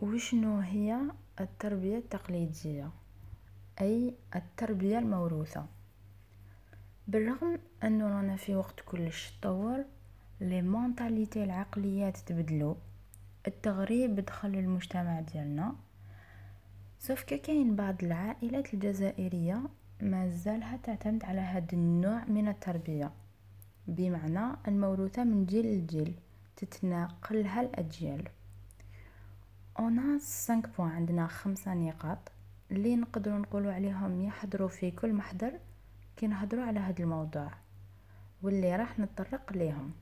وشنو هي التربية التقليدية؟ أي التربية الموروثة. بالرغم أنه رانا في وقت كلش تطور لي مونتاليتي العقليات تبدلو التغريب دخل المجتمع ديالنا. سوف كاين بعض العائلات الجزائرية ما زالها تعتمد على هذا النوع من التربية. بمعنى الموروثة من جيل لجيل تتناقلها الأجيال. en 5 points عندنا خمسة نقاط. اللي نقدروا نقولوا عليهم يحضروا في كل محضر كي نهضروا على هذا الموضوع. واللي راح نتطرق ليهم.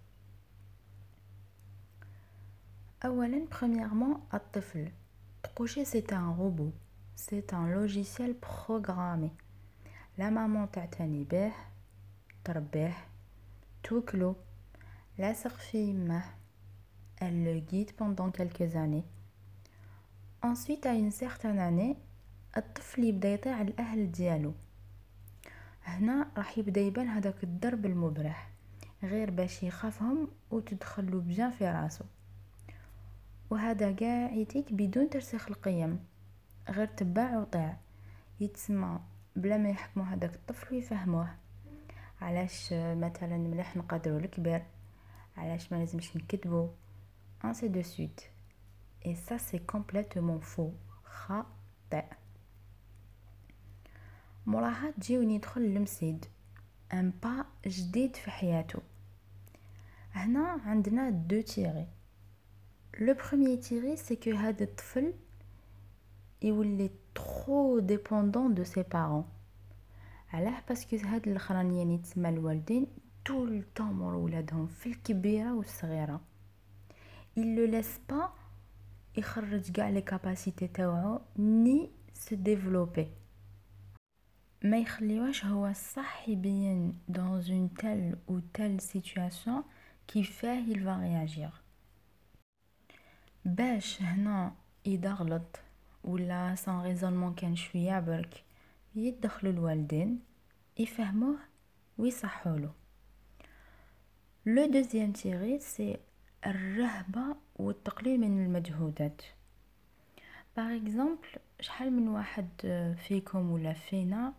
اولا premièrement الطفل. تقوشي c'est un robot c'est un logiciel programmé la maman تعتني به تربيه. توكلو. لاصق في يمه elle le guide pendant quelques années. Ensuite à une certaine année الطفل يبدأ يطيع الأهل ديالو. هنا راح يبدأ يبان هذاك الدرب المبرح. غير باش يخافهم وتدخلوا بجان في راسو. وهذا قاع يتيك بدون ترسيخ القيم. غير تباع وطيع. يتسمى بلا ما يحكموا هذاك الطفل ويفهموه. علاش مثلا مليح نقدروا الكبير؟ علاش ما لازمش نكذبوا ainsi de suite اي سا سي كومبليتومون فو خاطئ موراها تجي وين يدخل المسيد ان با جديد في حياته هنا عندنا دو تيغي لو بروميي تيغي سي كو هذا الطفل يولي ترو ديبوندون دو سي بارون علاه باسكو هاد الاخرانيين يتسمى الوالدين طول طومر ولادهم في الكبيره والصغيره il le laisse pas يخرج كاع لي كاباسيتي تاوعو ني سو ديفلوبي ما يخليوش هو صح يبين dans une telle ou telle situation كيفاه il va réagir باش هنا اذا غلط ولا سان ريزونمون كان شويه برك يدخلوا الوالدين يفهموه ويصحولو لو دوزيام تيغي سي الرهبه والتقليل من المجهودات par exemple شحال من واحد فيكم ولا فينا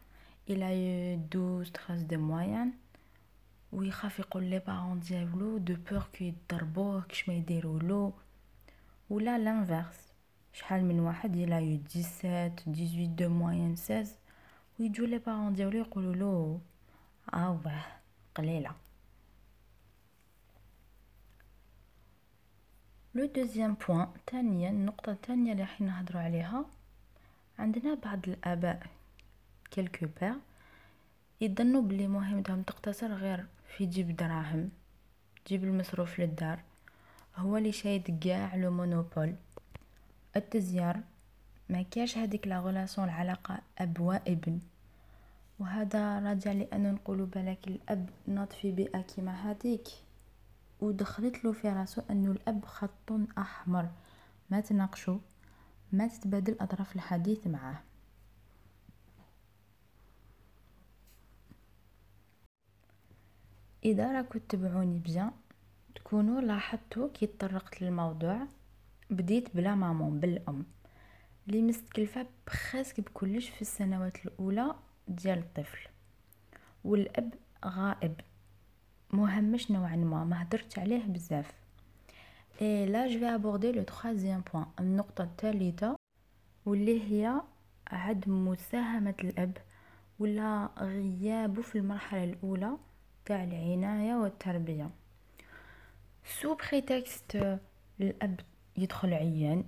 eu 12 13 de moyenne ويخاف يقول les parents ديالو de peur que يضربوه كش ما يديرولو ولا l'inverse شحال من واحد a eu 17 18 de moyenne 16 ويجو les parents ديالو يقولوا له اوه قليله le deuxième point ثانيا النقطه الثانية اللي راح نهضروا عليها عندنا بعض الاباء quelques pères يظنوا بلي مهمتهم تقتصر غير في جيب دراهم جيب المصروف للدار هو اللي شايد كاع le monopole التزيار ما كاش هذيك la relation العلاقه اب وابن وهذا راجع لأنه نقولوا بالك الاب ناض في بيئه كيما هذيك ودخلت له في راسو أنه الأب خط أحمر. ما تناقشوا ما تتبادل أطراف الحديث معاه. إذا راكو تتبعوني بزاف تكونوا لاحظتوا كي طرقت للموضوع بديت ب la maman بالأم. اللي مستكلفة presque بكلش في السنوات الأولى ديال الطفل. والأب غائب. مهمش نوعا ما ما هدرت عليه بزاف. et là j'ai abordé le troisième point النقطة الثالثة واللي هي عدم مساهمة الأب ولا غيابه في المرحلة الأولى تاع العناية والتربية. sous prétexte الأب يدخل عيان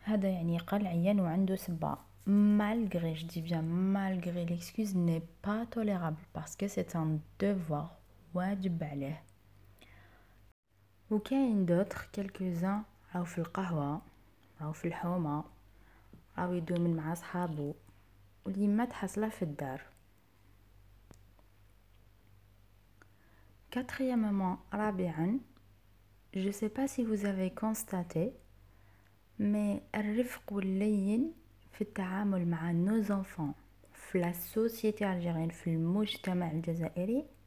هذا يعني قال عيان وعنده سبة malgré je dis bien malgré l'excuse n'est pas tolérable parce que c'est un devoir. واجب عليه. وكاين d'autres quelques-uns راهو في القهوة راهو في الحومة راهو يدومن مع صحابو واليما تحصله في الدار. Quatrièmement, رابعا je sais pas si vous avez constaté mais الرفق واللين في التعامل مع nos enfants في la société algérienne في المجتمع الجزائري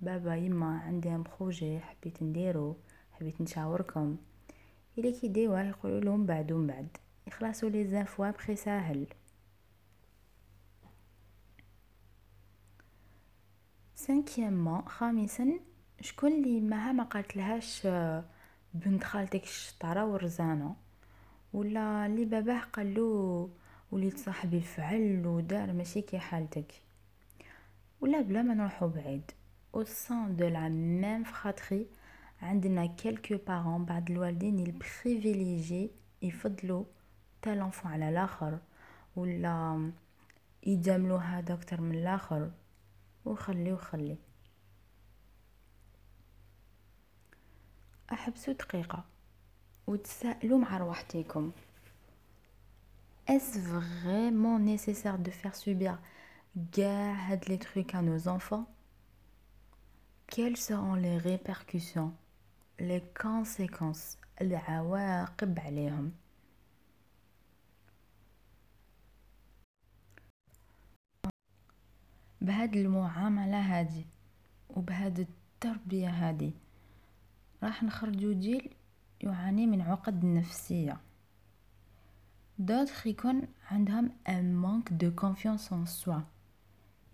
بابا يما عندي ام بروجي حبيت نديرو حبيت نشاوركم. إلا كي ديوه يقولوا لهم بعد ومن بعد. يخلصوا لي زافوا بخي ساهل. سانكيامون خامسا شكون اللي معها ما قالت لهاش بنت خالتك الشطره ورزانه ولا اللي باباه قالو وليد صاحبي فعل ودار ماشي كي حالتك؟ ولا بلا ما نروحو بعيد. au sein de la même fratrie عندنا quelques parents بعض الوالدين البريفيليجي يفضلوا تا لونفون على الاخر ولا يجاملوا هذا اكتر من الاخر وخلي وخلي احبسوا دقيقه وتسائلوا مع روحتكم Est-ce vraiment nécessaire de faire subir قاع les trucs à nos enfants Quelles seront les répercussions, les conséquences, العواقب عليهم بهاد المعاملة هادي وبهاد التربية هادي راح نخرجو جيل يعاني من عقد نفسية. d'autres يكون عندهم un manque de confiance en soi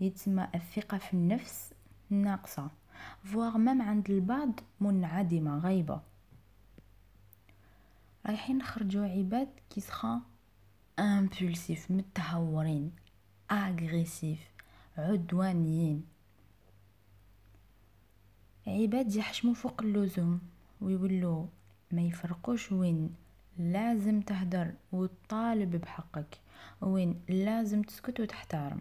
يتسمى الثقة في النفس ناقصة. voire même عند البعض منعدمة غايبة. رايحين نخرجو عباد qui seront impulsifs متهورين agressifs عدوانيين. عباد يحشموا فوق اللزوم ويقولوا ما يفرقوش وين لازم تهدر وتطالب بحقك وين لازم تسكت وتحترم.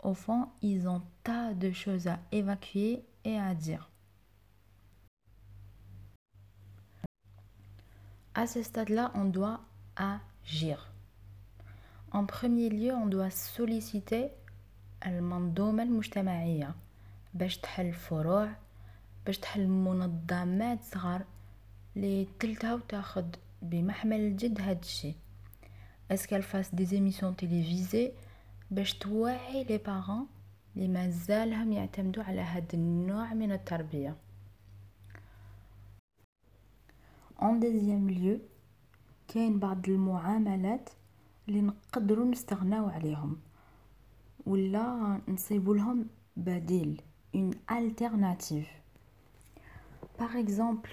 au fond ils ont tas de choses à évacuer et à dire à ce stade-là on doit agir en premier lieu on doit solliciter المنظومة المجتمعية باش تحل فروع باش تحل منظمات صغار اللي تلتها وتاخد بمحمل الجد هاد الشي اسكال فاس دي زيميسيون تيليفيزي باش توعي les parents اللي مازالهم يعتمدوا على هاد النوع من التربية. en deuxième lieu كاين بعض المعاملات اللي نقدروا نستغناو عليهم ولا نصيبوا لهم بديل une alternative par exemple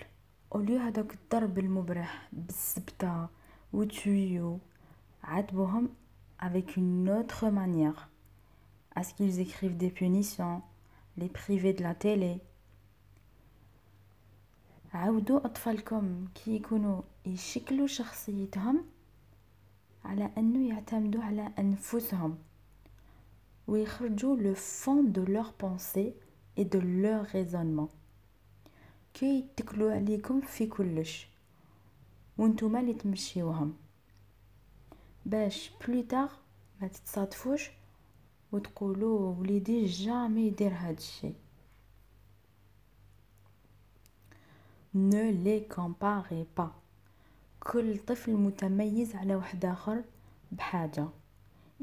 اوليو هذاك الضرب المبرح بالسبتة وتويو عاتبوهم avec une autre manière à ce qu'ils écrivent des punitions les privés de la télé عودوا أطفالكم كي يكونوا يشكلوا شخصيتهم على أنه يعتمدوا على أنفسهم ويخرجوا le fond de leurs pensées et de leur raisonnement كي يتكلوا عليكم في كلش وانتوما اللي تمشيوهم باش بلو ما تتصادفوش وتقولوا وليدي جامي يدير هاد الشيء ne les comparez pas كل طفل متميز على واحد اخر بحاجه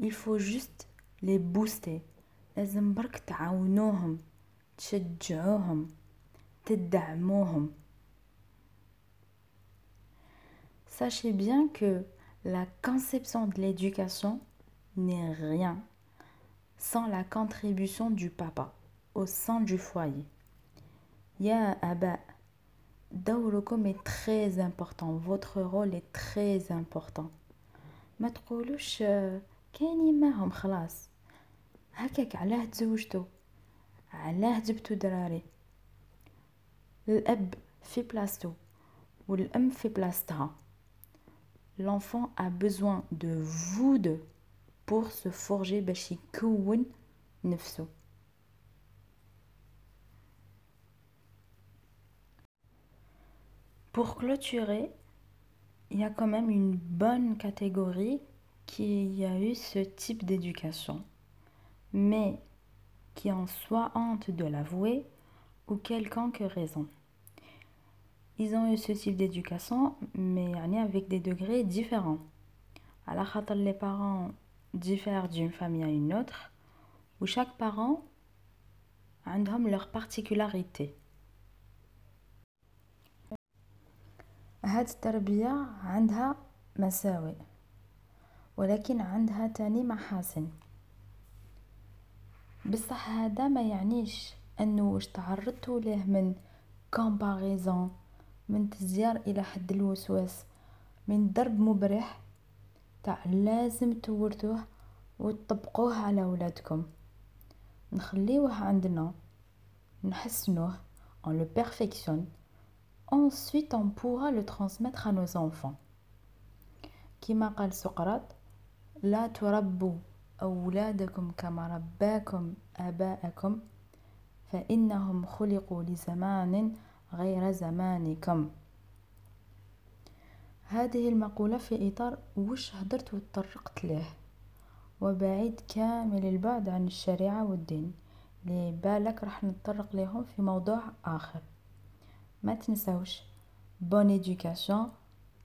il faut juste les booster لازم برك تعاونوهم تشجعوهم تدعموهم Sachez bien que la conception de l'éducation n'est rien sans la contribution du papa au sein du foyer. Ya Abba, Daourokom est très important, votre rôle est très important. ما تقولوش كاينين معهم خلاص هكاك علاه تزوجتو علاه جبتو دراري الاب في بلاصتو والام في بلاصتها l'enfant a besoin de vous deux pour se forger باش يكون نفسه Pour clôturer, il y a quand même une bonne catégorie qui a eu ce type d'éducation, mais qui en soit honte de l'avouer ou quelconque raison. Ils ont eu ce type d'éducation, mais avec des degrés différents. Alors, les parents diffèrent d'une famille à une autre, où chaque parent a leur particularité. هاد التربية عندها مساوئ ولكن عندها تاني محاسن بصح هذا ما يعنيش انه واش تعرضتوا له من كومباريزون من تزيار إلى حد الوسواس من ضرب مبرح تاع لازم تورثوه وتطبقوه على ولادكم. نخليوه عندنا نحسنوه on le perfectionne. Ensuite on pourra le transmettre à nos enfants. كما قال سقراط لا تربوا أولادكم كما رباكم آباءكم فإنهم خلقوا لزمان غير زمانكم. هذه المقولة في إطار وش هدرت وتطرقت له وبعيد كامل البعد عن الشريعة والدين. لبالك راح نتطرق لهم في موضوع آخر. ما تنسوش bonne éducation.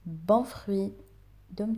Bon fruit. Dum